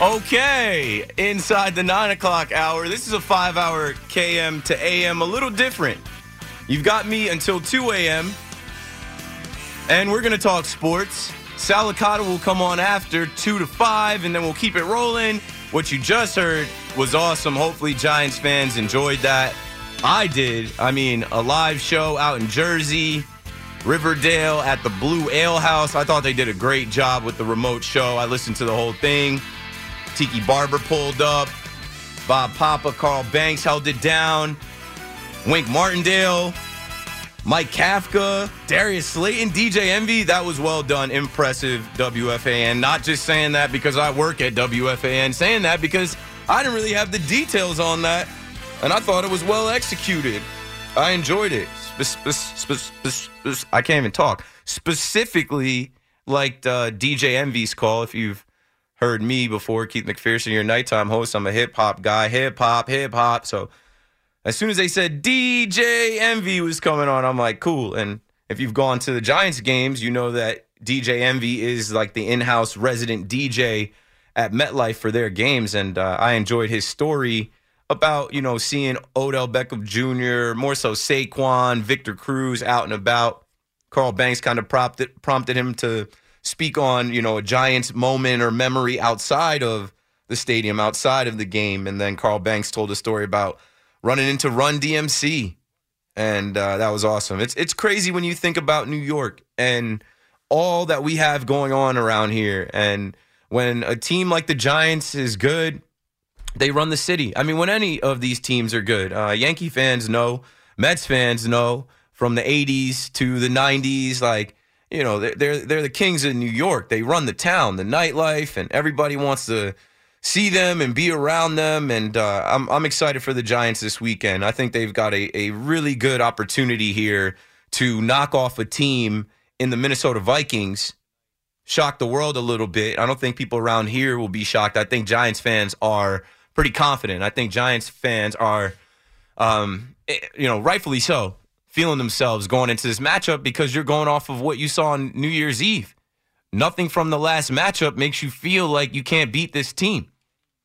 Okay, inside the nine o'clock hour. This is a five hour KM to AM, a little different. You've got me until 2 a.m., and we're going to talk sports. Sal Licata will come on after 2 to 5, and then we'll keep it rolling. What you just heard was awesome. Hopefully, Giants fans enjoyed that. I did. I mean, a live show out in Jersey, Riverdale at the Blue Ale House. I thought they did a great job with the remote show. I listened to the whole thing. Tiki Barber pulled up. Bob Papa, Carl Banks held it down. Wink Martindale, Mike Kafka, Darius Slayton, DJ Envy. That was well done. Impressive, WFAN. Not just saying that because I work at WFAN, saying that because I didn't really have the details on that. And I thought it was well executed. I enjoyed it. I can't even talk. Specifically, liked uh, DJ Envy's call. If you've heard me before, Keith McPherson, your nighttime host, I'm a hip hop guy. Hip hop, hip hop. So as soon as they said DJ Envy was coming on, I'm like, cool. And if you've gone to the Giants games, you know that DJ Envy is like the in house resident DJ at MetLife for their games. And uh, I enjoyed his story about, you know, seeing Odell Beckham Jr., more so Saquon, Victor Cruz out and about. Carl Banks kind of prompted, prompted him to speak on, you know, a Giants moment or memory outside of the stadium, outside of the game. And then Carl Banks told a story about running into Run DMC. And uh, that was awesome. It's it's crazy when you think about New York and all that we have going on around here. And when a team like the Giants is good, they run the city. I mean, when any of these teams are good, uh, Yankee fans know, Mets fans know, from the '80s to the '90s, like you know, they're they're, they're the kings of New York. They run the town, the nightlife, and everybody wants to see them and be around them. And uh, I'm I'm excited for the Giants this weekend. I think they've got a a really good opportunity here to knock off a team in the Minnesota Vikings. Shock the world a little bit. I don't think people around here will be shocked. I think Giants fans are pretty confident. I think Giants fans are, um, eh, you know, rightfully so, feeling themselves going into this matchup because you're going off of what you saw on New Year's Eve. Nothing from the last matchup makes you feel like you can't beat this team.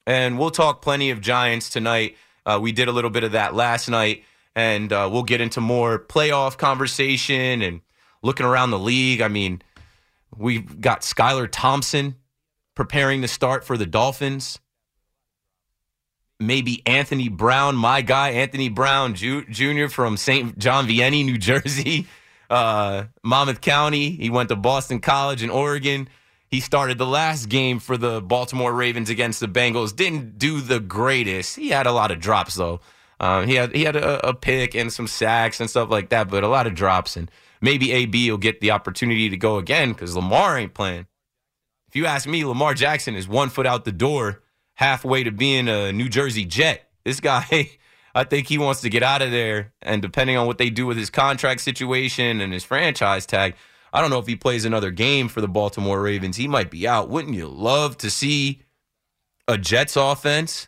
And we'll talk plenty of Giants tonight. Uh, we did a little bit of that last night, and uh, we'll get into more playoff conversation and looking around the league. I mean, we've got Skylar Thompson preparing to start for the Dolphins. Maybe Anthony Brown, my guy, Anthony Brown Jr. from St. John Vianney, New Jersey, uh, Monmouth County. He went to Boston College in Oregon. He started the last game for the Baltimore Ravens against the Bengals. Didn't do the greatest. He had a lot of drops though. Um, he had he had a, a pick and some sacks and stuff like that, but a lot of drops. And maybe AB will get the opportunity to go again because Lamar ain't playing. If you ask me, Lamar Jackson is one foot out the door, halfway to being a New Jersey Jet. This guy, I think he wants to get out of there. And depending on what they do with his contract situation and his franchise tag, I don't know if he plays another game for the Baltimore Ravens. He might be out. Wouldn't you love to see a Jets offense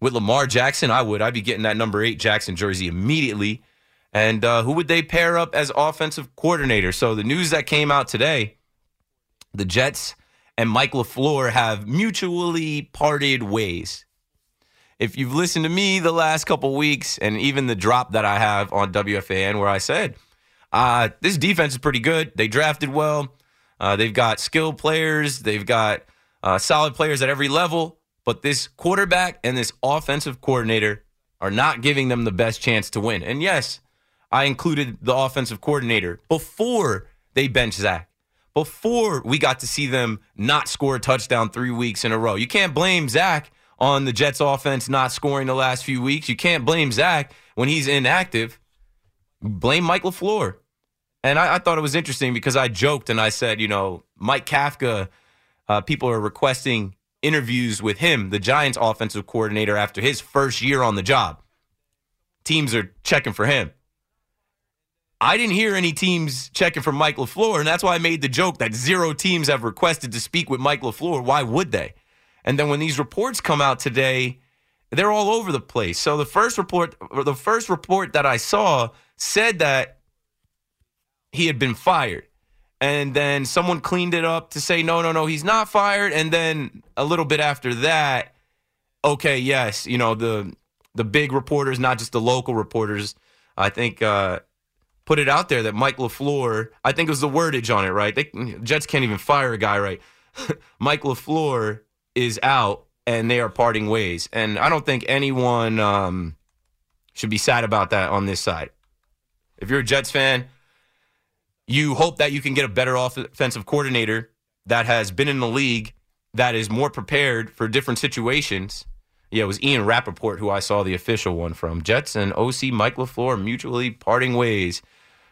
with Lamar Jackson, I would. I'd be getting that number eight Jackson jersey immediately. And uh, who would they pair up as offensive coordinator? So the news that came out today, the Jets and Mike LaFleur have mutually parted ways. If you've listened to me the last couple weeks and even the drop that I have on WFAN where I said, uh, this defense is pretty good. They drafted well. Uh, they've got skilled players. They've got uh, solid players at every level. But this quarterback and this offensive coordinator are not giving them the best chance to win. And yes, I included the offensive coordinator before they bench Zach, before we got to see them not score a touchdown three weeks in a row. You can't blame Zach on the Jets offense not scoring the last few weeks. You can't blame Zach when he's inactive. Blame Mike LaFleur. And I, I thought it was interesting because I joked and I said, you know, Mike Kafka, uh, people are requesting interviews with him, the Giants offensive coordinator, after his first year on the job. Teams are checking for him. I didn't hear any teams checking for Mike LaFleur, and that's why I made the joke that zero teams have requested to speak with Mike LaFleur. Why would they? And then when these reports come out today, they're all over the place. So the first report, the first report that I saw said that he had been fired. And then someone cleaned it up to say, no, no, no, he's not fired. And then a little bit after that, okay, yes, you know, the the big reporters, not just the local reporters, I think uh, put it out there that Mike LaFleur, I think it was the wordage on it, right? They, Jets can't even fire a guy, right? Mike LaFleur is out and they are parting ways. And I don't think anyone um, should be sad about that on this side. If you're a Jets fan, you hope that you can get a better offensive coordinator that has been in the league, that is more prepared for different situations. Yeah, it was Ian Rapoport who I saw the official one from. Jets and OC Mike LaFleur mutually parting ways.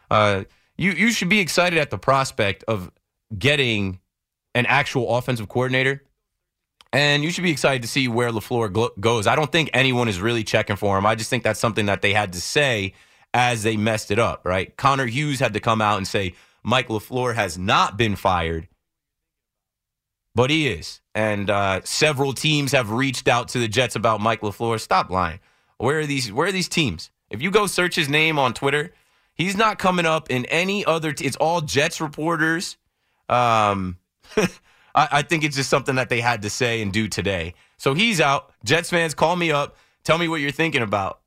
Uh, you, you should be excited at the prospect of getting an actual offensive coordinator. And you should be excited to see where LaFleur goes. I don't think anyone is really checking for him. I just think that's something that they had to say as they messed it up, right? Connor Hughes had to come out and say Mike LaFleur has not been fired, but he is. And uh, several teams have reached out to the Jets about Mike LaFleur. Stop lying. Where are these? Where are these teams? If you go search his name on Twitter, he's not coming up in any other. T- it's all Jets reporters. Um, I, I think it's just something that they had to say and do today. So he's out. Jets fans, call me up. Tell me what you're thinking about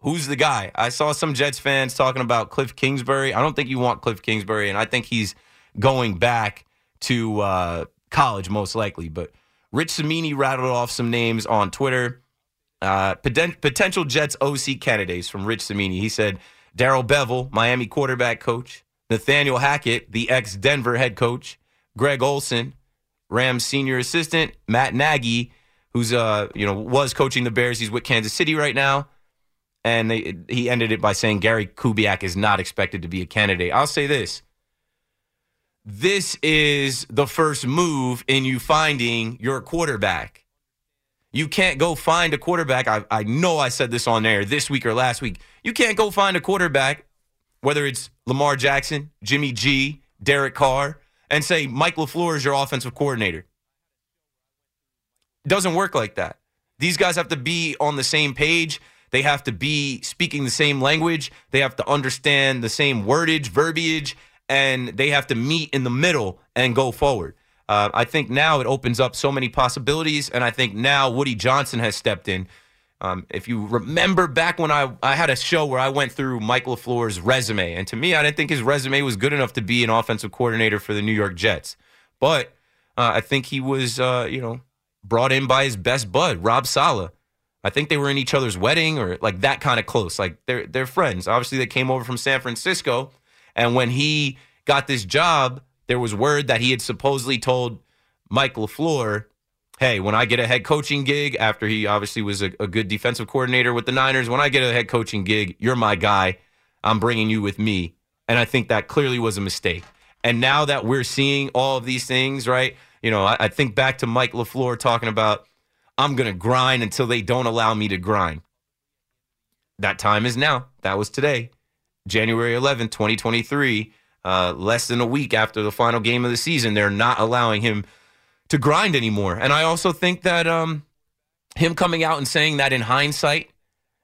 who's the guy? I saw some Jets fans talking about Cliff Kingsbury. I don't think you want Cliff Kingsbury, and I think he's going back to uh, college most likely. But Rich Cimini rattled off some names on Twitter. Uh, potential Jets OC candidates from Rich Cimini. He said Darrell Bevell, Miami quarterback coach, Nathaniel Hackett, the ex Denver head coach, Greg Olson, Rams senior assistant, Matt Nagy, who's uh you know was coaching the Bears. He's with Kansas City right now and they, he ended it by saying Gary Kubiak is not expected to be a candidate. I'll say this. This is the first move in you finding your quarterback. You can't go find a quarterback. I, I know I said this on air this week or last week. You can't go find a quarterback, whether it's Lamar Jackson, Jimmy G, Derek Carr, and say Mike LaFleur is your offensive coordinator. It doesn't work like that. These guys have to be on the same page. They have to be speaking the same language. They have to understand the same wordage, verbiage, and they have to meet in the middle and go forward. Uh, I think now it opens up so many possibilities, and I think now Woody Johnson has stepped in. Um, if you remember back when I, I had a show where I went through Mike LaFleur's resume, and to me, I didn't think his resume was good enough to be an offensive coordinator for the New York Jets. But uh, I think he was, uh, you know, brought in by his best bud, Rob Saleh. I think they were in each other's wedding or like that kind of close. Like they're they're friends. Obviously, they came over from San Francisco, and when he got this job, there was word that he had supposedly told Mike LaFleur, "Hey, when I get a head coaching gig, after he obviously was a, a good defensive coordinator with the Niners, when I get a head coaching gig, you're my guy. I'm bringing you with me." And I think that clearly was a mistake. And now that we're seeing all of these things, right? You know, I, I think back to Mike LaFleur talking about I'm going to grind until they don't allow me to grind. That time is now. That was today, January 11th, 2023. Uh, less than a week after the final game of the season, they're not allowing him to grind anymore. And I also think that um, him coming out and saying that in hindsight,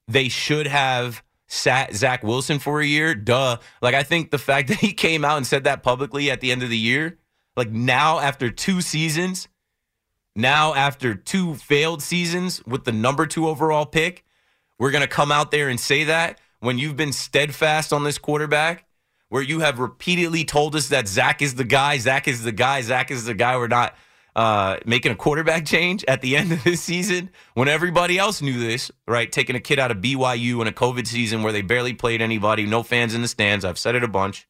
they should have sat Zach Wilson for a year. Duh. Like, I think the fact that he came out and said that publicly at the end of the year, like now after two seasons, now after two failed seasons with the number two overall pick, we're going to come out there and say that when you've been steadfast on this quarterback, where you have repeatedly told us that Zach is the guy, Zach is the guy, Zach is the guy. We're not uh, making a quarterback change at the end of this season when everybody else knew this, right? Taking a kid out of BYU in a COVID season where they barely played anybody, no fans in the stands. I've said it a bunch.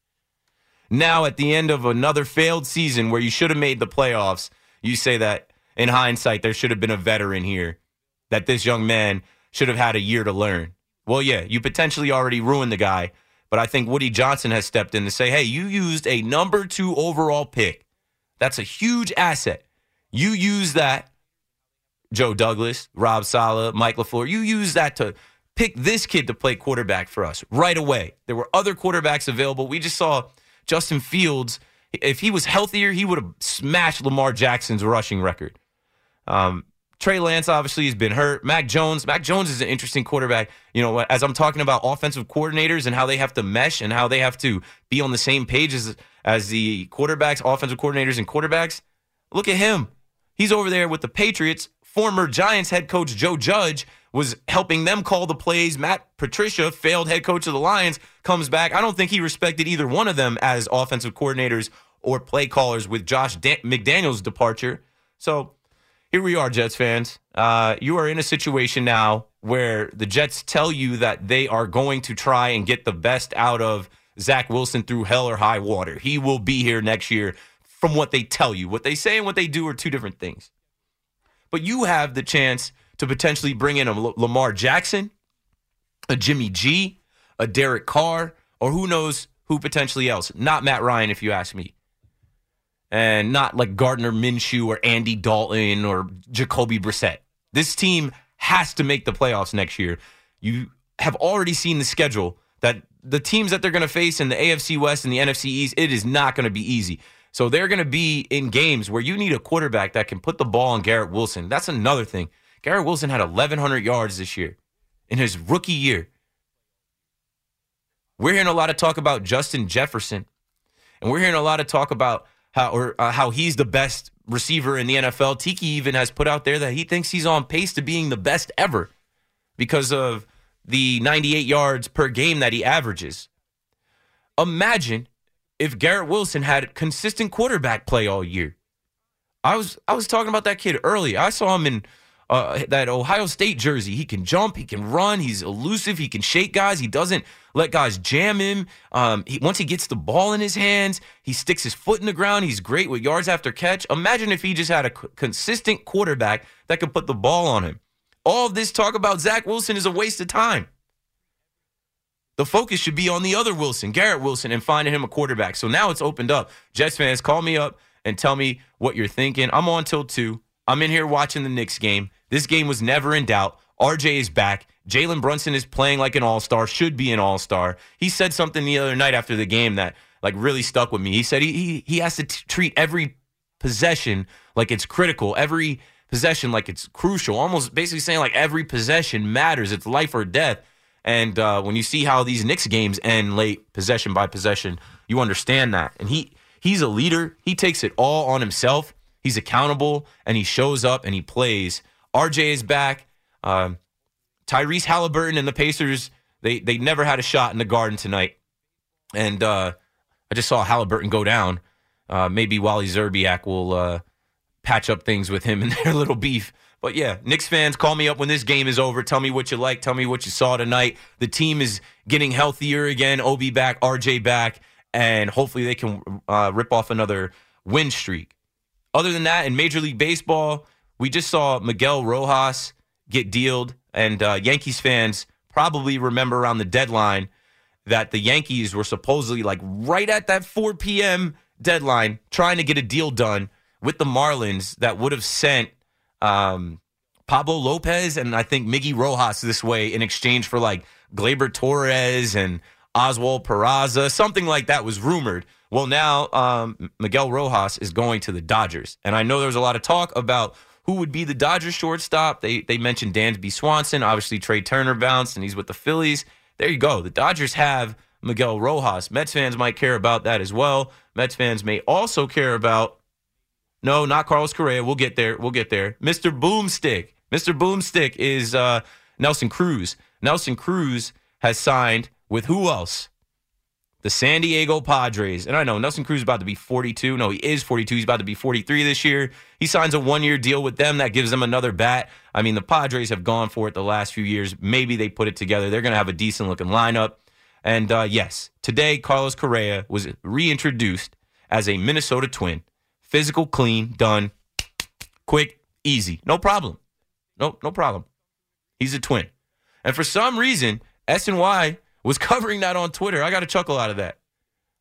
Now, at the end of another failed season where you should have made the playoffs, you say that in hindsight, there should have been a veteran here, that this young man should have had a year to learn. Well, yeah, you potentially already ruined the guy, but I think Woody Johnson has stepped in to say, hey, you used a number two overall pick. That's a huge asset. You use that, Joe Douglas, Rob Saleh, Mike LaFleur, you use that to pick this kid to play quarterback for us right away. There were other quarterbacks available. We just saw Justin Fields. If he was healthier, he would have smashed Lamar Jackson's rushing record. Um, Trey Lance obviously has been hurt. Mac Jones, Mac Jones is an interesting quarterback. You know, as I'm talking about offensive coordinators and how they have to mesh and how they have to be on the same page as as the quarterbacks, offensive coordinators, and quarterbacks. Look at him. He's over there with the Patriots. Former Giants head coach Joe Judge was helping them call the plays. Matt Patricia, failed head coach of the Lions, comes back. I don't think he respected either one of them as offensive coordinators or play callers with Josh Dan- McDaniels' departure. So here we are, Jets fans. Uh, you are in a situation now where the Jets tell you that they are going to try and get the best out of Zach Wilson through hell or high water. He will be here next year from what they tell you. What they say and what they do are two different things. But you have the chance to potentially bring in a Lamar Jackson, a Jimmy G, a Derek Carr, or who knows who potentially else. Not Matt Ryan, if you ask me. And not like Gardner Minshew or Andy Dalton or Jacoby Brissett. This team has to make the playoffs next year. You have already seen the schedule that the teams that they're going to face in the AFC West and the NFC East, it is not going to be easy. So they're going to be in games where you need a quarterback that can put the ball on Garrett Wilson. That's another thing. Garrett Wilson had 1,100 yards this year in his rookie year. We're hearing a lot of talk about Justin Jefferson, and we're hearing a lot of talk about how or uh, how he's the best receiver in the NFL. Tiki even has put out there that he thinks he's on pace to being the best ever because of the 98 yards per game that he averages. Imagine if Garrett Wilson had consistent quarterback play all year. I was I was talking about that kid early. I saw him in uh, that Ohio State jersey. He can jump, he can run, he's elusive, he can shake guys. He doesn't let guys jam him. Um, he, once he gets the ball in his hands, he sticks his foot in the ground. He's great with yards after catch. Imagine if he just had a c- consistent quarterback that could put the ball on him. All this talk about Zach Wilson is a waste of time. The focus should be on the other Wilson, Garrett Wilson, and finding him a quarterback. So now it's opened up. Jets fans, call me up and tell me what you're thinking. I'm on till 2. I'm in here watching the Knicks game. This game was never in doubt. RJ is back. Jalen Brunson is playing like an all star, should be an all star. He said something the other night after the game that like really stuck with me. He said he he, he has to t- treat every possession like it's critical, every possession like it's crucial, almost basically saying like every possession matters. It's life or death. And uh, when you see how these Knicks games end late, possession by possession, you understand that. And he he's a leader. He takes it all on himself. He's accountable and he shows up and he plays. RJ is back. Um, Tyrese Halliburton and the Pacers, they they never had a shot in the Garden tonight. And uh, I just saw Halliburton go down. Uh, maybe Wally Szczerbiak will uh, patch up things with him and their little beef. But yeah, Knicks fans, call me up when this game is over. Tell me what you like. Tell me what you saw tonight. The team is getting healthier again. OB back, RJ back, and hopefully they can uh, rip off another win streak. Other than that, in Major League Baseball, we just saw Miguel Rojas get dealed, and uh, Yankees fans probably remember around the deadline that the Yankees were supposedly like right at that 4 p.m. deadline trying to get a deal done with the Marlins that would have sent um, Pablo Lopez and I think Miggy Rojas this way in exchange for like Gleyber Torres and Oswald Peraza, something like that was rumored. Well, now um, Miguel Rojas is going to the Dodgers, and I know there was a lot of talk about who would be the Dodgers shortstop. They they mentioned Dansby Swanson. Obviously, Trea Turner bounced and he's with the Phillies. There you go. The Dodgers have Miguel Rojas. Mets fans might care about that as well. Mets fans may also care about no, not Carlos Correa. We'll get there. We'll get there. Mr. Boomstick. Mr. Boomstick is uh, Nelson Cruz. Nelson Cruz has signed with who else? The San Diego Padres. And I know Nelson Cruz is about to be 42. No, he is 42. He's about to be 43 this year. He signs a one year deal with them. That gives them another bat. I mean, the Padres have gone for it the last few years. Maybe they put it together. They're going to have a decent looking lineup. And uh, yes, today Carlos Correa was reintroduced as a Minnesota Twin. Physical, clean, done, quick, easy, no problem. No, no problem. He's a twin. And for some reason, SNY was covering that on Twitter. I got a chuckle out of that.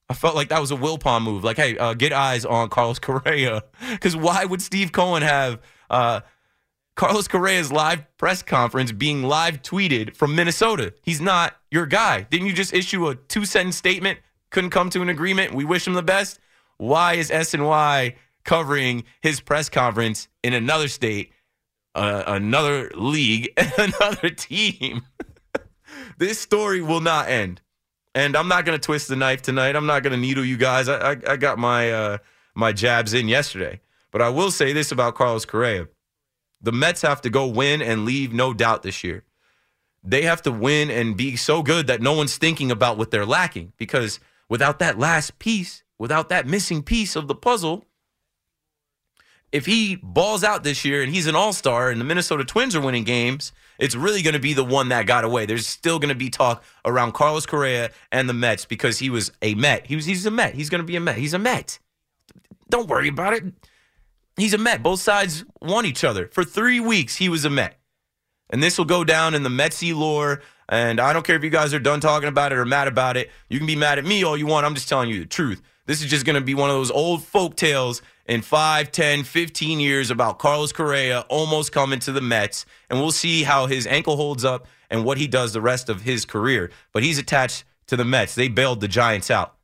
I felt like that was a Wilpon move. Like, hey, uh, get eyes on Carlos Correa. Because why would Steve Cohen have uh, Carlos Correa's live press conference being live tweeted from Minnesota? He's not your guy. Didn't you just issue a two sentence statement? Couldn't come to an agreement. We wish him the best. Why is SNY covering his press conference in another state, uh, another league, another team? this story will not end. And I'm not going to twist the knife tonight. I'm not going to needle you guys. I, I, I got my uh, my jabs in yesterday. But I will say this about Carlos Correa. The Mets have to go win and leave no doubt this year. They have to win and be so good that no one's thinking about what they're lacking. Because without that last piece, without that missing piece of the puzzle, if he balls out this year and he's an all star and the Minnesota Twins are winning games, it's really going to be the one that got away. There's still going to be talk around Carlos Correa and the Mets because he was a Met. He was he's a Met. He's going to be a Met. He's a Met. Don't worry about it. He's a Met. Both sides won each other. For three weeks, he was a Met. And this will go down in the Metsy lore. And I don't care if you guys are done talking about it or mad about it. You can be mad at me all you want. I'm just telling you the truth. This is just going to be one of those old folk tales in 5, 10, 15 years about Carlos Correa almost coming to the Mets. And we'll see how his ankle holds up and what he does the rest of his career. But he's attached to the Mets. They bailed the Giants out.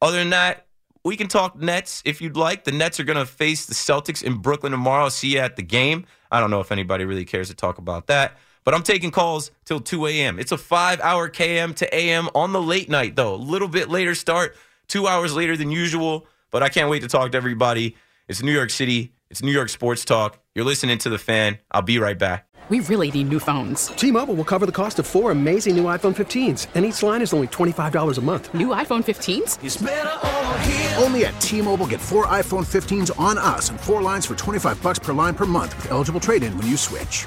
Other than that, we can talk Nets if you'd like. The Nets are going to face the Celtics in Brooklyn tomorrow. See you at the game. I don't know if anybody really cares to talk about that. But I'm taking calls till 2 a.m. It's a five hour KM to AM on the late night, though. A little bit later start, two hours later than usual. But I can't wait to talk to everybody. It's New York City. It's New York Sports Talk. You're listening to The Fan. I'll be right back. We really need new phones. T-Mobile will cover the cost of four amazing new iPhone 15s, and each line is only $25 a month. New iPhone 15s? Only at T-Mobile get four iPhone 15s on us and four lines for 25 bucks per line per month with eligible trade-in when you switch.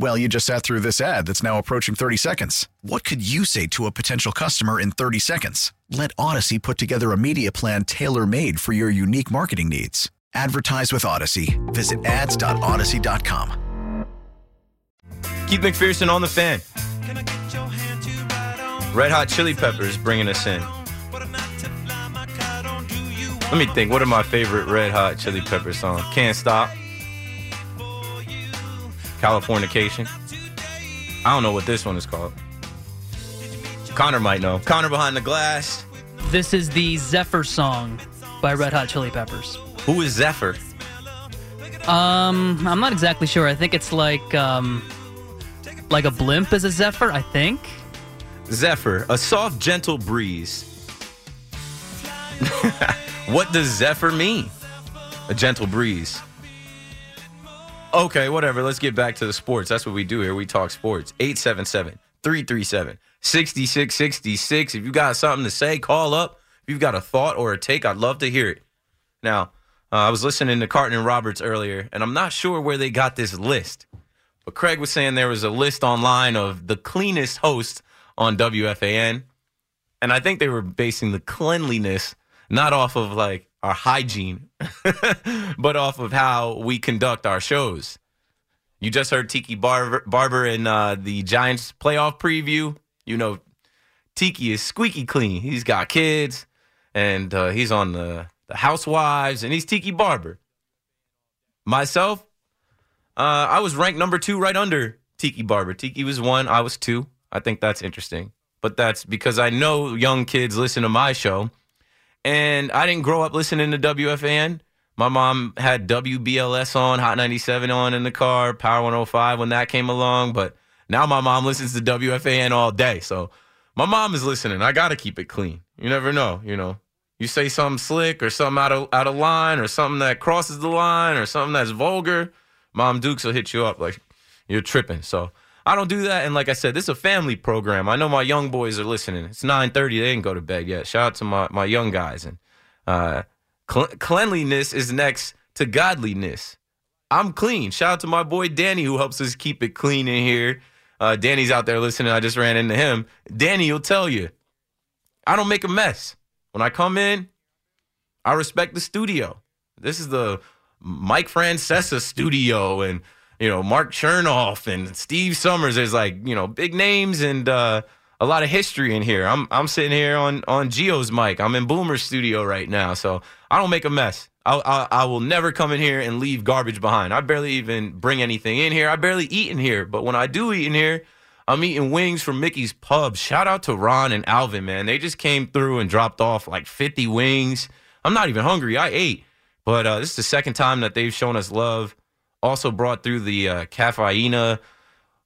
Well, you just sat through this ad that's now approaching 30 seconds. What could you say to a potential customer in 30 seconds? Let Audacy put together a media plan tailor made for your unique marketing needs. Advertise with Audacy. Visit ads.audacy.com. Keith McPherson on the fan. Red Hot Chili Peppers bringing us in. Let me think. What are my favorite Red Hot Chili Pepper songs? Can't Stop. Californication. I don't know what this one is called. Connor might know. Connor behind the glass. This is the Zephyr song by Red Hot Chili Peppers. Who is Zephyr? Um, I'm not exactly sure. I think it's like um, like a blimp is a Zephyr. I think. Zephyr, a soft, gentle breeze. what does Zephyr mean? A gentle breeze. Okay, whatever. Let's get back to the sports. That's what we do here. We talk sports. 877 337 6666. If you got something to say, call up. If you've got a thought or a take, I'd love to hear it. Now, uh, I was listening to Carton and Roberts earlier, and I'm not sure where they got this list. But Craig was saying there was a list online of the cleanest hosts on WFAN. And I think they were basing the cleanliness not off of like our hygiene, but off of how we conduct our shows. You just heard Tiki Barber, Barber in uh, the Giants playoff preview. You know, Tiki is squeaky clean. He's got kids, and uh, he's on the, the Housewives, and he's Tiki Barber. Myself, uh, I was ranked number two right under Tiki Barber. Tiki was one, I was two. I think that's interesting. But that's because I know young kids listen to my show. And I didn't grow up listening to WFAN. My mom had WBLS on, Hot 97 on in the car, Power 105 when that came along. But now my mom listens to WFAN all day. So my mom is listening. I got to keep it clean. You never know, you know. You say something slick or something out of, out of line or something that crosses the line or something that's vulgar, Mom Dukes will hit you up like you're tripping. So I don't do that. And like I said, this is a family program. I know my young boys are listening. It's 9:30. They didn't go to bed yet. Shout out to my, my young guys. And uh, cl- cleanliness is next to godliness. I'm clean. Shout out to my boy Danny who helps us keep it clean in here. Uh, Danny's out there listening. I just ran into him. Danny will tell you, I don't make a mess. When I come in, I respect the studio. This is the Mike Francesa studio and you know Mark Chernoff and Steve Somers. There's like you know big names and uh, a lot of history in here. I'm I'm sitting here on on Gio's mic. I'm in Boomer's studio right now, so I don't make a mess. I, I, I will never come in here and leave garbage behind. I barely even bring anything in here. I barely eat in here, but when I do eat in here, I'm eating wings from Mickey's Pub. Shout out to Ron and Alvin, man. They just came through and dropped off like 50 wings. I'm not even hungry. I ate. But uh, this is the second time that they've shown us love. Also brought through the uh, caffeina,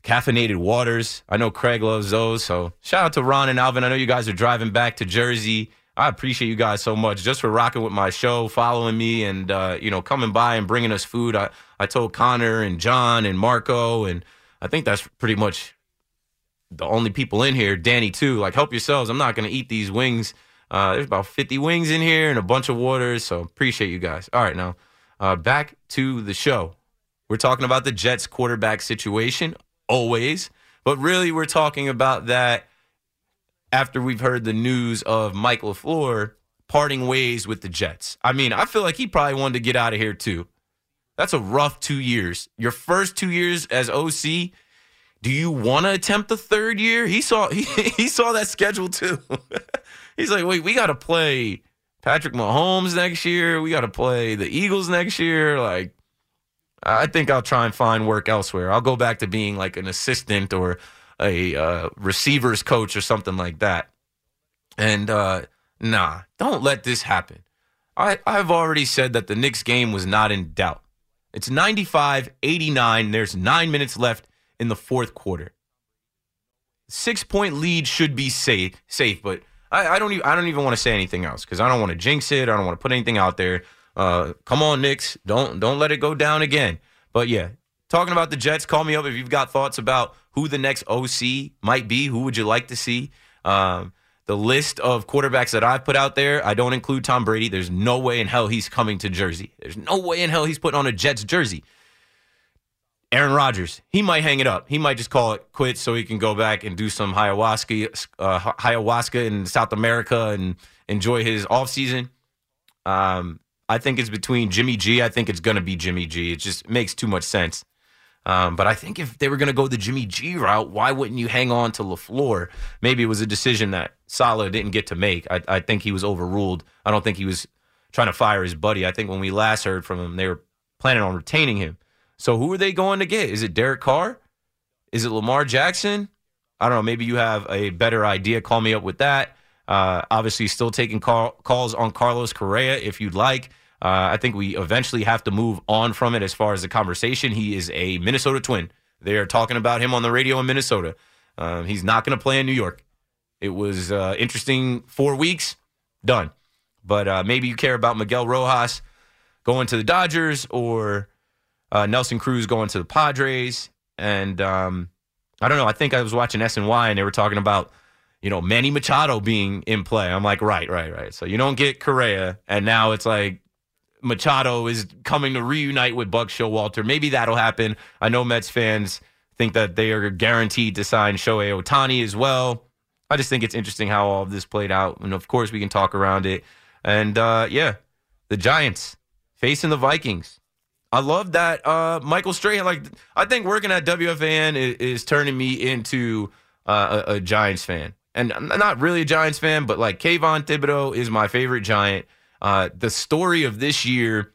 caffeinated waters. I know Craig loves those. So shout out to Ron and Alvin. I know you guys are driving back to Jersey. I appreciate you guys so much just for rocking with my show, following me, and uh, you know coming by and bringing us food. I, I told Connor and John and Marco, and I think that's pretty much the only people in here. Danny too. Like help yourselves. I'm not gonna eat these wings uh, there's about 50 wings in here and a bunch of waters. So appreciate you guys. All right, now uh, back to the show. We're talking about the Jets quarterback situation, always. But really, we're talking about that after we've heard the news of Mike LaFleur parting ways with the Jets. I mean, I feel like he probably wanted to get out of here too. That's a rough two years. Your first two years as OC, do you want to attempt the third year? He saw he, he saw that schedule too. He's like, wait, we got to play Patrick Mahomes next year. We got to play the Eagles next year. Like, I think I'll try and find work elsewhere. I'll go back to being like an assistant or a uh, receivers coach or something like that. And uh, nah, don't let this happen. I, I've already said that the Knicks game was not in doubt. It's 95 89. There's nine minutes left in the fourth quarter. Six point lead should be safe, safe, but I, I don't even I don't even want to say anything else because I don't want to jinx it. I don't want to put anything out there. Uh, come on, Knicks, don't don't let it go down again. But yeah, talking about the Jets, call me up if you've got thoughts about who the next OC might be. Who would you like to see? Um, the list of quarterbacks that I've put out there, I don't include Tom Brady. There's no way in hell he's coming to Jersey. There's no way in hell he's putting on a Jets jersey. Aaron Rodgers, he might hang it up. He might just call it quits so he can go back and do some ayahuasca, uh, ayahuasca in South America and enjoy his offseason. Um, I think it's between Jimmy G. I think it's going to be Jimmy G. It just makes too much sense. Um, but I think if they were going to go the Jimmy G route, why wouldn't you hang on to LaFleur? Maybe it was a decision that Saleh didn't get to make. I, I think he was overruled. I don't think he was trying to fire his buddy. I think when we last heard from him, they were planning on retaining him. So who are they going to get? Is it Derek Carr? Is it Lamar Jackson? I don't know. Maybe you have a better idea. Call me up with that. Uh, obviously, still taking call, calls on Carlos Correa if you'd like. Uh, I think we eventually have to move on from it as far as the conversation. He is a Minnesota Twin. They are talking about him on the radio in Minnesota. Uh, he's not going to play in New York. It was uh, interesting four weeks, done. But uh, maybe you care about Miguel Rojas going to the Dodgers or uh, Nelson Cruz going to the Padres, and um, I don't know. I think I was watching SNY and they were talking about you know Manny Machado being in play. I'm like, right, right, right. So you don't get Correa, and now it's like Machado is coming to reunite with Buck Showalter. Maybe that'll happen. I know Mets fans think that they are guaranteed to sign Shohei Ohtani as well. I just think it's interesting how all of this played out, and of course we can talk around it. And uh, yeah, the Giants facing the Vikings. I love that uh, Michael Strahan. Like, I think working at WFAN is, is turning me into uh, a, a, Giants fan, and I'm not really a Giants fan, but like Kayvon Thibodeaux is my favorite Giant. Uh, the story of this year,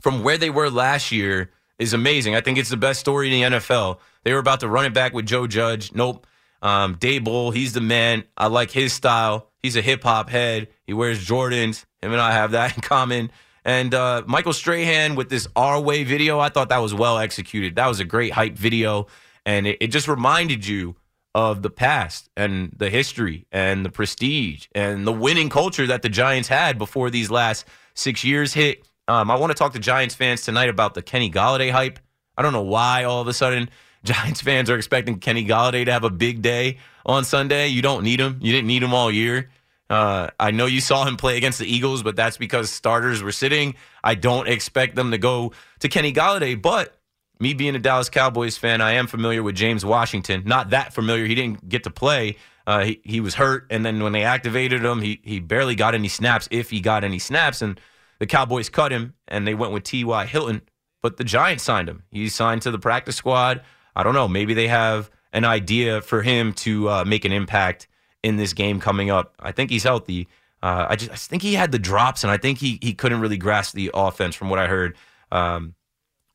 from where they were last year, is amazing. I think it's the best story in the NFL. They were about to run it back with Joe Judge. Nope. Um, Daboll, he's the man. I like his style. He's a hip hop head. He wears Jordans. Him and I have that in common. And uh, Michael Strahan with this Our Way video, I thought that was well executed. That was a great hype video. And it, it just reminded you of the past and the history and the prestige and the winning culture that the Giants had before these last six years hit. Um, I want to talk to Giants fans tonight about the Kenny Golladay hype. I don't know why all of a sudden Giants fans are expecting Kenny Golladay to have a big day on Sunday. You don't need him. You didn't need him all year. Uh, I know you saw him play against the Eagles, but that's because starters were sitting. I don't expect them to go to Kenny Golladay, but me being a Dallas Cowboys fan, I am familiar with James Washington. Not that familiar. He didn't get to play. Uh, he, he was hurt, and then when they activated him, he he barely got any snaps, if he got any snaps, and the Cowboys cut him, and they went with T.Y. Hilton. But the Giants signed him. He's signed to the practice squad. I don't know. Maybe they have an idea for him to uh, make an impact in this game coming up. I think he's healthy. Uh, I just I think he had the drops, and I think he he couldn't really grasp the offense from what I heard um,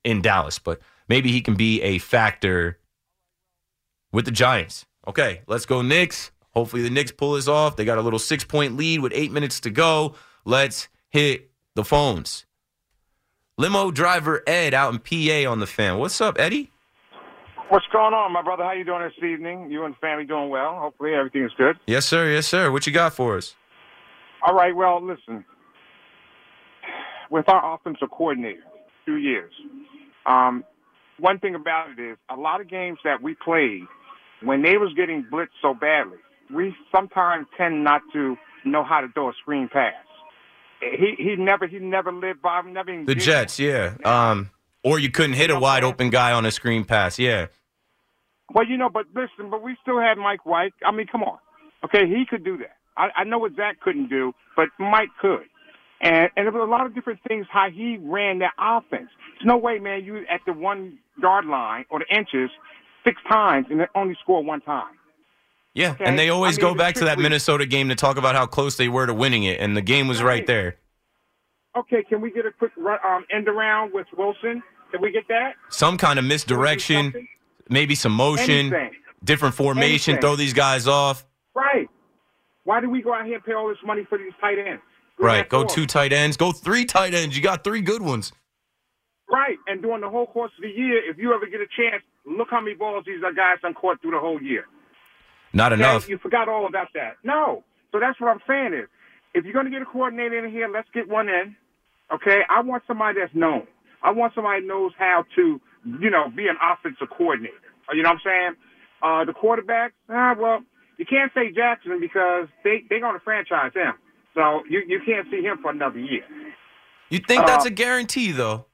in Dallas. But maybe he can be a factor with the Giants. Okay, let's go Knicks. Hopefully the Knicks pull this off. They got a little six point lead with eight minutes to go. Let's hit the phones. Limo driver Ed out in PA on the fan. What's up, Eddie? What's going on, my brother? How you doing this evening? You and family doing well? Hopefully everything is good. Yes, sir. Yes, sir. What you got for us? All right. Well, listen. With our offensive coordinator, two years. Um, one thing about it is a lot of games that we played when they was getting blitzed so badly, we sometimes tend not to know how to throw a screen pass. He he never he never lived by never the Jets, yeah. Um, or you couldn't hit a wide open guy on a screen pass, yeah. Well, you know, but listen, but we still had Mike White. I mean, come on. Okay, he could do that. I, I know what Zach couldn't do, but Mike could. And and there were a lot of different things how he ran that offense. There's no way, man, you at the one yard line or the inches six times and they only score one time. Yeah, okay? and they always I mean, go back to that Minnesota game to talk about how close they were to winning it, and the game was right, there. Okay, can we get a quick run, um, end around with Wilson? Can we get that? Some kind of misdirection, maybe some motion, Anything. different formation, Anything. throw these guys off. Right. Why do we go out here and pay all this money for these tight ends? right. Go two tight ends. Go three tight ends. You got three good ones. Right. And during the whole course of the year, if you ever get a chance, look how many balls these guys done caught through the whole year. Not okay? enough. You forgot all about that. No. So that's what I'm saying is, if you're going to get a coordinator in here, let's get one in. Okay. I want somebody that's known. I want somebody who knows how to, you know, be an offensive coordinator. You know what I'm saying? Uh, the quarterbacks, ah, well, you can't say Jackson because they they're going to franchise him. So you you can't see him for another year. You think that's uh, a guarantee, though?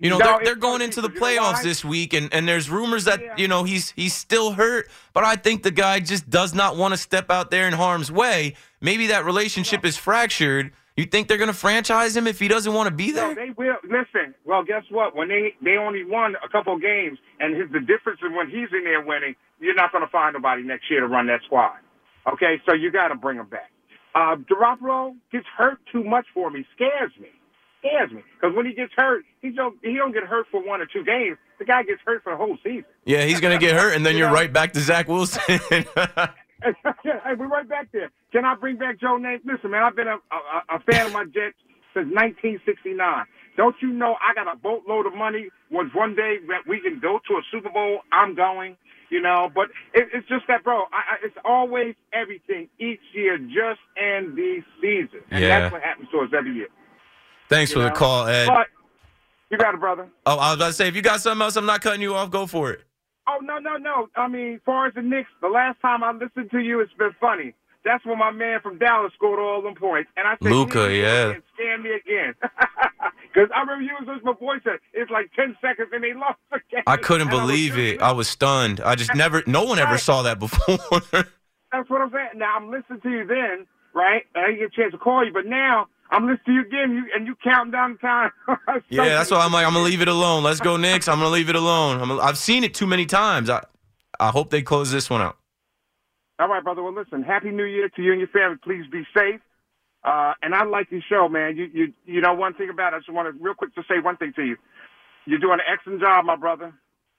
You know, no, they're, they're going into the playoffs this week, and, and there's rumors that, yeah. you know, he's he's still hurt, but I think the guy just does not want to step out there in harm's way. Maybe that relationship is fractured. You think they're going to franchise him if he doesn't want to be there? No, they will. Listen, well, guess what? When they they only won a couple of games, and his, the difference is when he's in there winning, you're not going to find nobody next year to run that squad. Okay, so you got to bring him back. Uh, gets hurt too much for me. Scares me scares me because when he gets hurt, he don't he don't get hurt for one or two games. The guy gets hurt for the whole season. Yeah, he's gonna get hurt, and then you are right back to Zach Wilson. hey, we're right back there. Can I bring back Joe Namath? Listen, man, I've been a, a, a fan of my Jets since 1969. Don't you know I got a boatload of money? Once one day that we can go to a Super Bowl, I'm going. You know, but it, it's just that, bro. I, I, it's always everything each year, just in the season, and yeah. that's what happens to us every year. Thanks for know? the call, Ed. But you got it, brother. Oh, I was about to say, if you got something else, I'm not cutting you off. Go for it. Oh no, no, no. I mean, as far as the Knicks, the last time I listened to you, it's been funny. That's when my man from Dallas scored all them points, and I said, Luka, yeah, scam me again. Because I remember you was my voice said it's like ten seconds and they lost again. I couldn't and believe I it. I was stunned. I just never. No one ever saw that before. That's what I'm saying. Now I'm listening to you then, right? I didn't get a chance to call you, but now I'm gonna see you again, you and you count down the time. Yeah, that's why I'm like, I'm gonna leave it alone. Let's go, Knicks. I'm gonna leave it alone. I'm, I've seen it too many times. I, I hope they close this one out. All right, brother. Well, listen. Happy New Year to you and your family. Please be safe. Uh, and I like your show, man. You, you, you know, one thing about it. I just want to real quick to say one thing to you. You're doing an excellent job, my brother.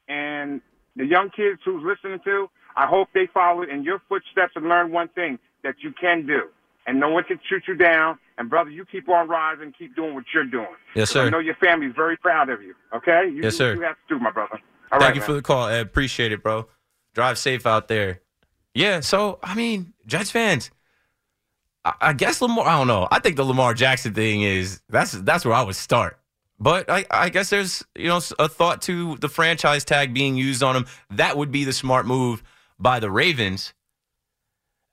And the young kids who's listening to, I hope they follow in your footsteps and learn one thing that you can do. And no one can shoot you down. And brother, you keep on rising, keep doing what you're doing. Yes, sir. I know your family's very proud of you. Okay? You Yes, sir. You have to do, my brother. All Thank right, you man. for the call. I appreciate it, bro. Drive safe out there. Yeah, so I mean, Jets fans. I, I guess Lamar. I don't know. I think the Lamar Jackson thing is that's that's where I would start. But I, I guess there's you know a thought to the franchise tag being used on him. That would be the smart move by the Ravens.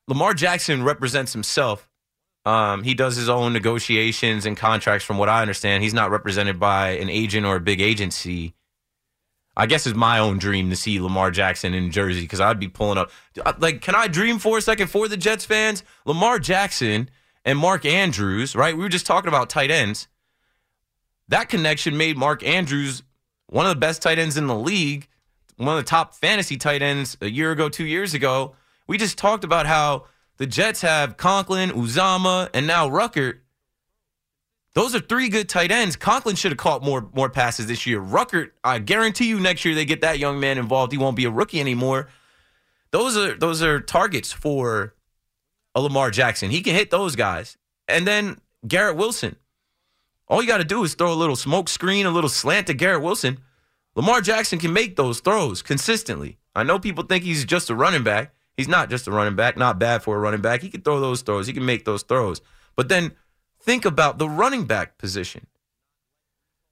Lamar Jackson represents himself. Um, he does his own negotiations and contracts. From what I understand, he's not represented by an agent or a big agency. I guess it's my own dream to see Lamar Jackson in Jersey because I'd be pulling up. Like, can I dream for a second for the Jets fans? Lamar Jackson and Mark Andrews, right? We were just talking about tight ends. That connection made Mark Andrews one of the best tight ends in the league, one of the top fantasy tight ends a year ago, two years ago. We just talked about how the Jets have Conklin, Uzomah, and now Ruckert. Those are three good tight ends. Conklin should have caught more more passes this year. Ruckert, I guarantee you, next year they get that young man involved. He won't be a rookie anymore. Those are those are targets for a Lamar Jackson. He can hit those guys. And then Garrett Wilson. All you got to do is throw a little smoke screen, a little slant to Garrett Wilson. Lamar Jackson can make those throws consistently. I know people think he's just a running back. He's not just a running back, not bad for a running back. He can throw those throws, he can make those throws. But then think about the running back position.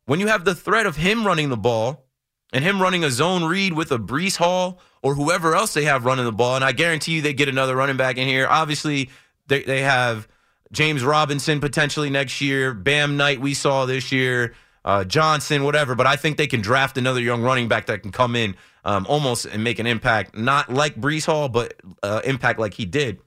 When you have the threat of him running the ball and him running a zone read with a Breece Hall or whoever else they have running the ball, and I guarantee you they get another running back in here. Obviously, they, they have James Robinson potentially next year, Bam Knight we saw this year, uh, Johnson, whatever. But I think they can draft another young running back that can come in um, almost and make an impact, not like Breece Hall, but uh, impact like he did.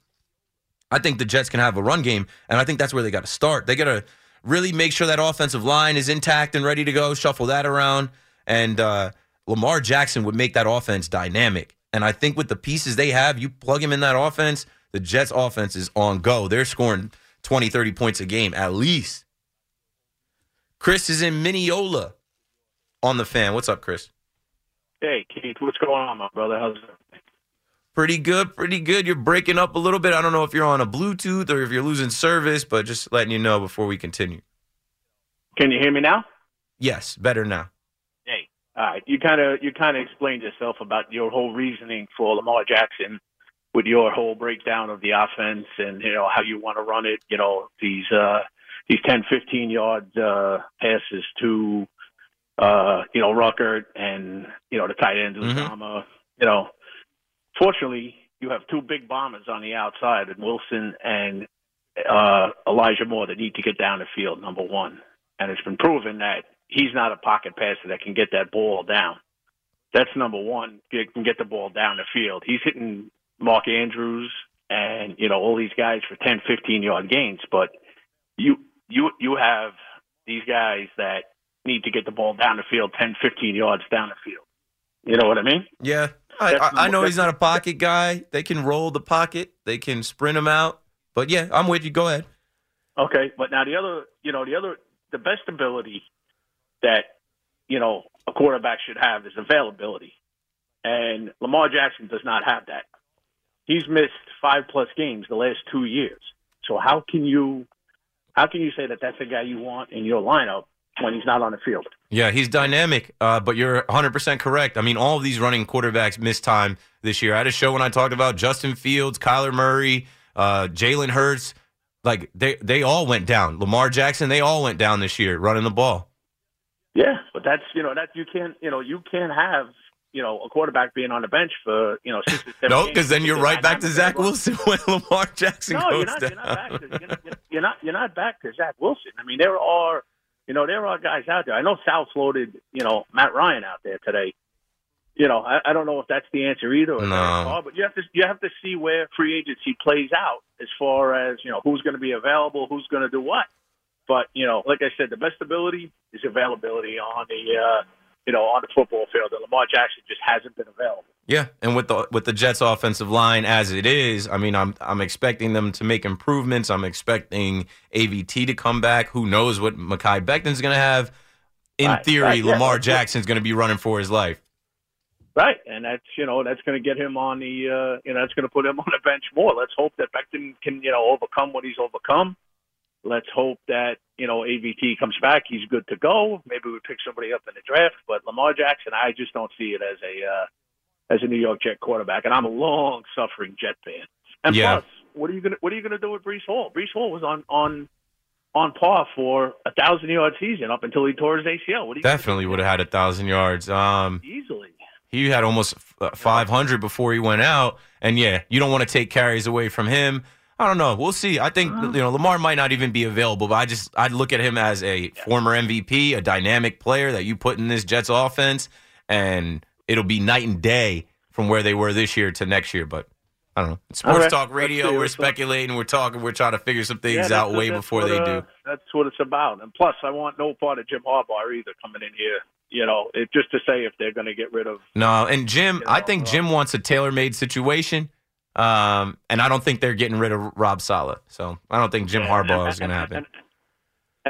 I think the Jets can have a run game, and I think that's where they got to start. They got to really make sure that offensive line is intact and ready to go, shuffle that around, and uh, Lamar Jackson would make that offense dynamic. And I think with the pieces they have, you plug him in that offense, the Jets' offense is on go. They're scoring 20, 30 points a game at least. Chris is in Mineola on the fan. What's up, Chris? Hey, Keith, what's going on, my brother? How's it? Going? Pretty good, pretty good. You're breaking up a little bit. I don't know if you're on a Bluetooth or if you're losing service, but just letting you know before we continue. Can you hear me now? Yes, better now. Hey, all right. You kind of you kind of explained yourself about your whole reasoning for Lamar Jackson with your whole breakdown of the offense and you know how you want to run it. You know these uh, these 10, 15 yard uh, passes to uh, you know Ruckert and you know the tight ends Uzomah. You know, fortunately, you have two big bombers on the outside, and Wilson and uh, Elijah Moore that need to get down the field. Number one, and it's been proven that he's not a pocket passer that can get that ball down. That's number one. You can get the ball down the field. He's hitting Mark Andrews and you know all these guys for 10, 15 yard gains, but you you you have these guys that need to get the ball down the field 10, 15 yards down the field. You know what I mean? Yeah. I, I, I know he's not a pocket guy. They can roll the pocket, they can sprint him out. But yeah, I'm with you. Go ahead. Okay, but now the other, you know, the other, the best ability that you know a quarterback should have is availability, and Lamar Jackson does not have that. He's missed five plus games the last two years. So how can you, how can you say that that's the guy you want in your lineup when he's not on the field? Yeah, he's dynamic, uh, but you're 100% correct. I mean, all of these running quarterbacks missed time this year. I had a show when I talked about Justin Fields, Kyler Murray, uh, Jalen Hurts. Like, they, they all went down. Lamar Jackson, they all went down this year running the ball. Yeah, but that's you know that you can't you know you can't have you know a quarterback being on the bench for you know six or seven. No, because then you're right back to Zach. Wilson when Lamar Jackson No, goes you're not. down. You're not back. To, you're, not, you're not. You're not back to Zach Wilson. I mean, there are, you know, there are guys out there. I know Sal floated, you know, Matt Ryan out there today. You know, I, I don't know if that's the answer either. Or No. far, but you have to you have to see where free agency plays out as far as you know who's going to be available, who's going to do what. But you know, like I said, the best ability is availability on the uh, you know on the football field, and Lamar Jackson just hasn't been available. Yeah, and with the with the Jets offensive line as it is, I mean, I'm I'm expecting them to make improvements. I'm expecting AVT to come back. Who knows what Mekhi Becton's going to have? In Right, theory, right, yeah. Lamar Jackson's going to be running for his life. Right, and that's you know that's going to get him on the uh, you know that's going to put him on the bench more. Let's hope that Becton can you know overcome what he's overcome. Let's hope that you know AVT comes back. He's good to go. Maybe we pick somebody up in the draft. But Lamar Jackson, I just don't see it as a uh, as a New York Jet quarterback. And I'm a long suffering Jet fan. And Yeah. plus, what are you gonna what are you gonna do with Breece Hall? Breece Hall was on on on par for a thousand yard season up until he tore his ACL. What are you gonna Definitely would have had a thousand yards. Um, easily? he had almost uh, 500 before he went out, and yeah, you don't want to take carries away from him. I don't know. We'll see. I think you know Lamar might not even be available, but I just I'd look at him as a former MVP, a dynamic player that you put in this Jets offense, and it'll be night and day from where they were this year to next year. But I don't know. It's sports right. talk radio. We're speculating. We're talking. We're trying to figure some things Yeah, out way before what, they uh, do. That's what it's about. And plus, I want no part of Jim Harbaugh either coming in here. You know, it, just to say if they're going to get rid of. No, and Jim, I think Jim wants a tailor-made situation, um, and I don't think they're getting rid of Rob Saleh. So I don't think Jim Harbaugh is going to happen.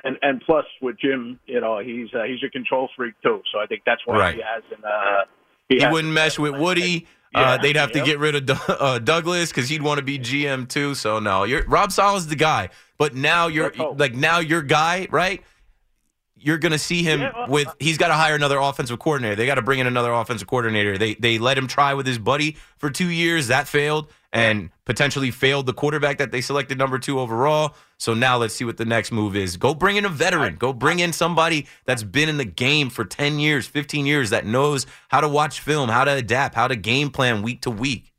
And and plus with Jim, you know, he's uh, he's a control freak too. So I think that's why Right. he hasn't. Uh, He, wouldn't mesh with Woody. Yeah, uh, they'd have to get rid of Du- uh, Douglas because he'd want to be GM too. So no, you're Rob Saleh's the guy. But now you're like now your guy, right? You're gonna see him Yeah, well, with. He's got to hire another offensive coordinator. They got to bring in another offensive coordinator. They they let him try with his buddy for two years. That failed and potentially failed the quarterback that they selected number two overall. So now let's see what the next move is. Go bring in a veteran. Go bring in somebody that's been in the game for 10 years, 15 years, that knows how to watch film, how to adapt, how to game plan week to week.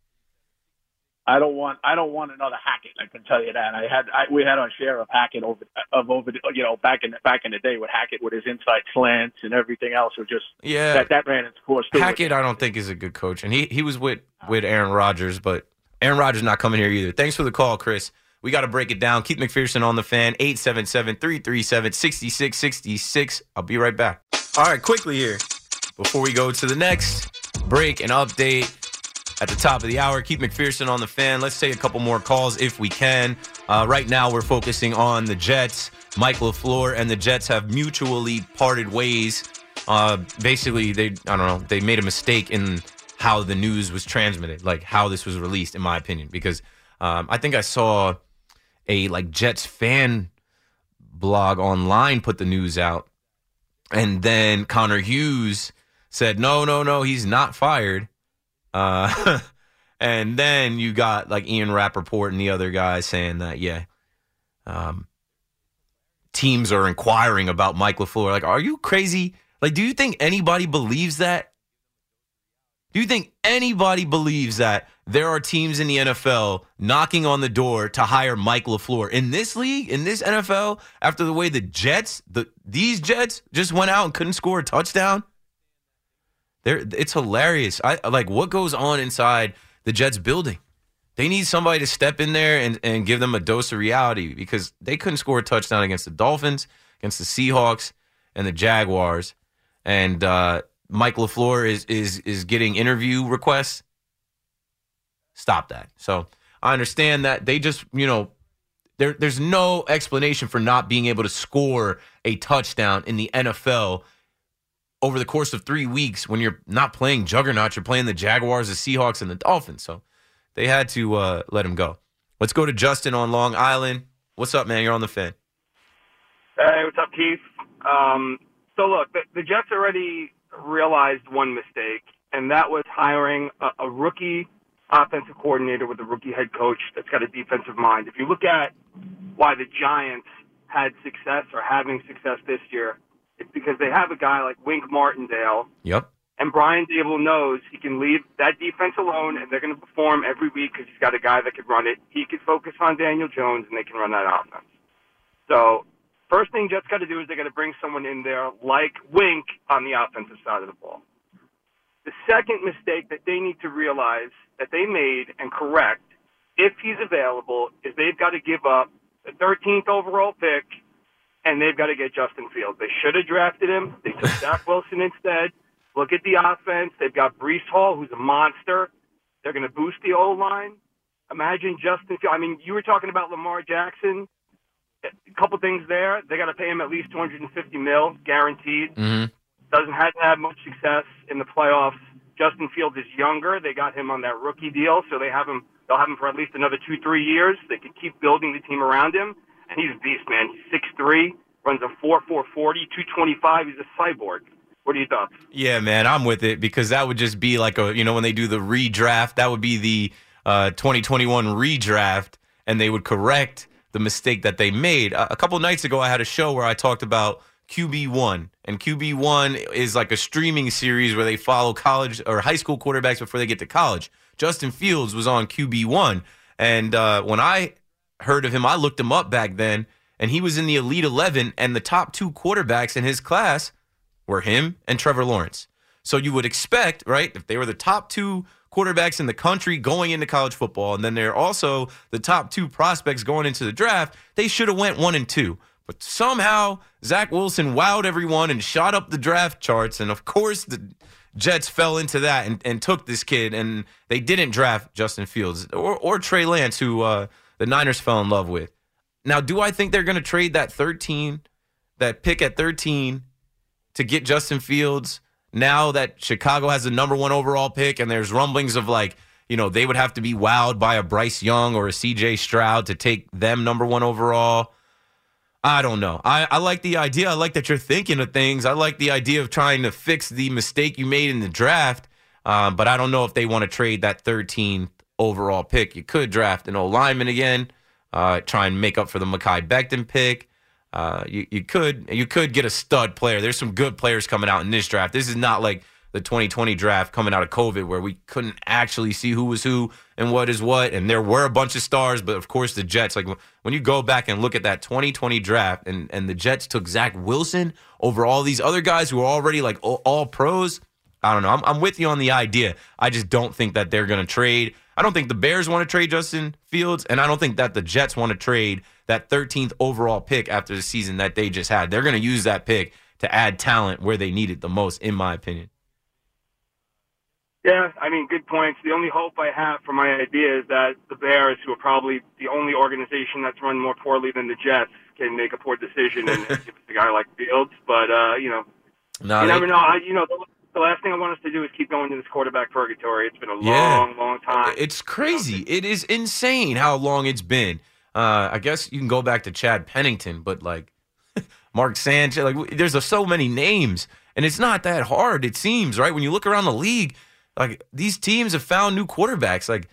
I don't want I don't want another Hackett. I can tell you that. I had I, we had our share of Hackett over of over the- you know back in back in the day with Hackett with his inside slants and everything else. Was just Yeah. that that ran its course. Hackett, I don't think is a good coach, and he he was with with Aaron Rodgers, but Aaron Rodgers not coming here either. Thanks for the call, Chris. We got to break it down. Keith McPherson on the fan, 877-337-6666. I'll be right back. All right, quickly here, before we go to the next break and update at the top of the hour, Keith McPherson on the fan. Let's take a couple more calls if we can. Uh, right now, we're focusing on the Jets. Mike LaFleur and the Jets have mutually parted ways. Uh, basically, they I don't know they made a mistake in how the news was transmitted, like how this was released, in my opinion, because um, I think I saw a like Jets fan blog online put the news out, and then Connor Hughes said, "No, no, no, he's not fired." Uh, and then you got like Ian Rapoport and the other guys saying that, yeah, um, teams are inquiring about Mike LaFleur. Like, are you crazy? Like, do you think anybody believes that? Do you think anybody believes that there are teams in the NFL knocking on the door to hire Mike LaFleur in this league, in this NFL, after the way the Jets, the these Jets just went out and couldn't score a touchdown? There, it's hilarious. I like what goes on inside the Jets building. They need somebody to step in there and, and give them a dose of reality because they couldn't score a touchdown against the Dolphins, against the Seahawks, and the Jaguars. And uh, Mike LaFleur is is is getting interview requests. Stop that. So I understand that they just, you know, there there's no explanation for not being able to score a touchdown in the NFL over the course of three weeks when you're not playing juggernauts, you're playing the Jaguars, the Seahawks, and the Dolphins. So they had to uh, let him go. Let's go to Justin on Long Island. What's up, man? You're on the fan. Hey, what's up, Keith? Um, so look, the, the Jets already realized one mistake, and that was hiring a, a rookie offensive coordinator with a rookie head coach that's got a defensive mind. If you look at why the Giants had success or having success this year, it's because they have a guy like Wink Martindale Yep. and Brian Daboll knows he can leave that defense alone, and they're going to perform every week because he's got a guy that could run it. He could focus on Daniel Jones, and they can run that offense. So, first thing Jets got to do is they got to bring someone in there like Wink on the offensive side of the ball. The second mistake that they need to realize that they made and correct, if he's available, is they've got to give up the 13th overall pick and they've got to get Justin Fields. They should have drafted him. They took Zach Wilson instead. Look at the offense. They've got Breece Hall, who's a monster. They're going to boost the O line. Imagine Justin Fields. I mean, you were talking about Lamar Jackson. A couple things there. They got to pay him at least 250 mil guaranteed. Mm-hmm. Doesn't hasn't had much success in the playoffs. Justin Fields is younger. They got him on that rookie deal, so they have him. They'll have him for at least another two, three years. They can keep building the team around him, and he's a beast, man. He's six three, runs a four four forty, two twenty five. He's a cyborg. What are your thoughts? Yeah, man, I'm with it because that would just be like a, you know, when they do the redraft, that would be the uh, 2021 redraft, and they would correct the mistake that they made. A, couple nights ago, I had a show where I talked about QB1, and QB1 is like a streaming series where they follow college or high school quarterbacks before they get to college. Justin Fields was on QB1, and uh, when I heard of him, I looked him up back then, and he was in the Elite 11, and the top two quarterbacks in his class were him and Trevor Lawrence. So you would expect, right, if they were the top two quarterbacks in the country going into college football, and then they're also the top two prospects going into the draft, they should have went one and two. But somehow Zach Wilson wowed everyone and shot up the draft charts, and of course the Jets fell into that and, and took this kid, and they didn't draft Justin Fields or, or Trey Lance, who uh, the Niners fell in love with. Now, do I think they're going to trade that 13, that pick at 13 to get Justin Fields now that Chicago has the number one overall pick and there's rumblings of like, you know, they would have to be wowed by a Bryce Young or a CJ Stroud to take them number one overall. I don't know. I, I like the idea. I like that you're thinking of things. I like the idea of trying to fix the mistake you made in the draft. Um, but I don't know if they want to trade that 13th overall pick. You could draft an old lineman again, uh, try and make up for the Mekhi Becton pick. Uh, you, you could you could get a stud player. There's some good players coming out in this draft. This is not like the 2020 draft coming out of COVID where we couldn't actually see who was who and what is what. And there were a bunch of stars, but of course the Jets. Like when you go back and look at that 2020 draft, and and the Jets took Zach Wilson over all these other guys who were already like all, all pros. I don't know. I'm, I'm with you on the idea. I just don't think that they're going to trade. I don't think the Bears want to trade Justin Fields, and I don't think that the Jets want to trade that 13th overall pick after the season that they just had. They're going to use that pick to add talent where they need it the most, in my opinion. Yeah, I mean, good points. The only hope I have for my idea is that the Bears, who are probably the only organization that's run more poorly than the Jets, can make a poor decision and give a guy like Fields. But uh, you know, no, you they- never know. I, you know, the, last thing I want us to do is keep going to this quarterback purgatory. It's been a Yeah. long, long time. It's crazy. It is insane how long it's been. Uh, I guess you can go back to Chad Pennington, but like Mark Sanchez, like there's a, so many names, and it's not that hard. It seems right when you look around the league. Like these teams have found new quarterbacks. Like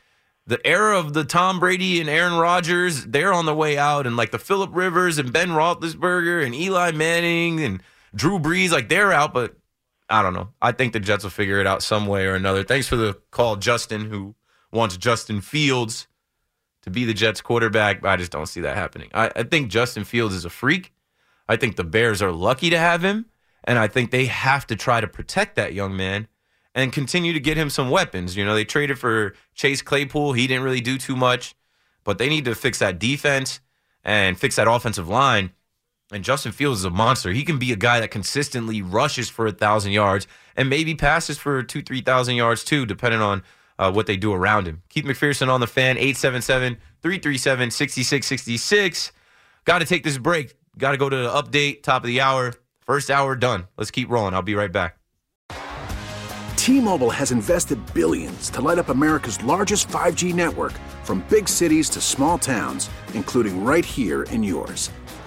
the era of the Tom Brady and Aaron Rodgers, they're on the way out, and like the Philip Rivers and Ben Roethlisberger and Eli Manning and Drew Brees, like they're out. But I don't know. I think the Jets will figure it out some way or another. Thanks for the call, Justin, who wants Justin Fields to be the Jets quarterback. But I just don't see that happening. I, I think Justin Fields is a freak. I think the Bears are lucky to have him, and I think they have to try to protect that young man and continue to get him some weapons. You know, they traded for Chase Claypool. He didn't really do too much, but they need to fix that defense and fix that offensive line. And Justin Fields is a monster. He can be a guy that consistently rushes for a thousand yards and maybe passes for two, three thousand yards too, depending on uh, what they do around him. Keith McPherson on the fan, 877 337 6666. Got to take this break. Got to go to the update, top of the hour. First hour done. Let's keep rolling. I'll be right back. T-Mobile has invested billions to light up America's largest 5G network from big cities to small towns, including right here in yours.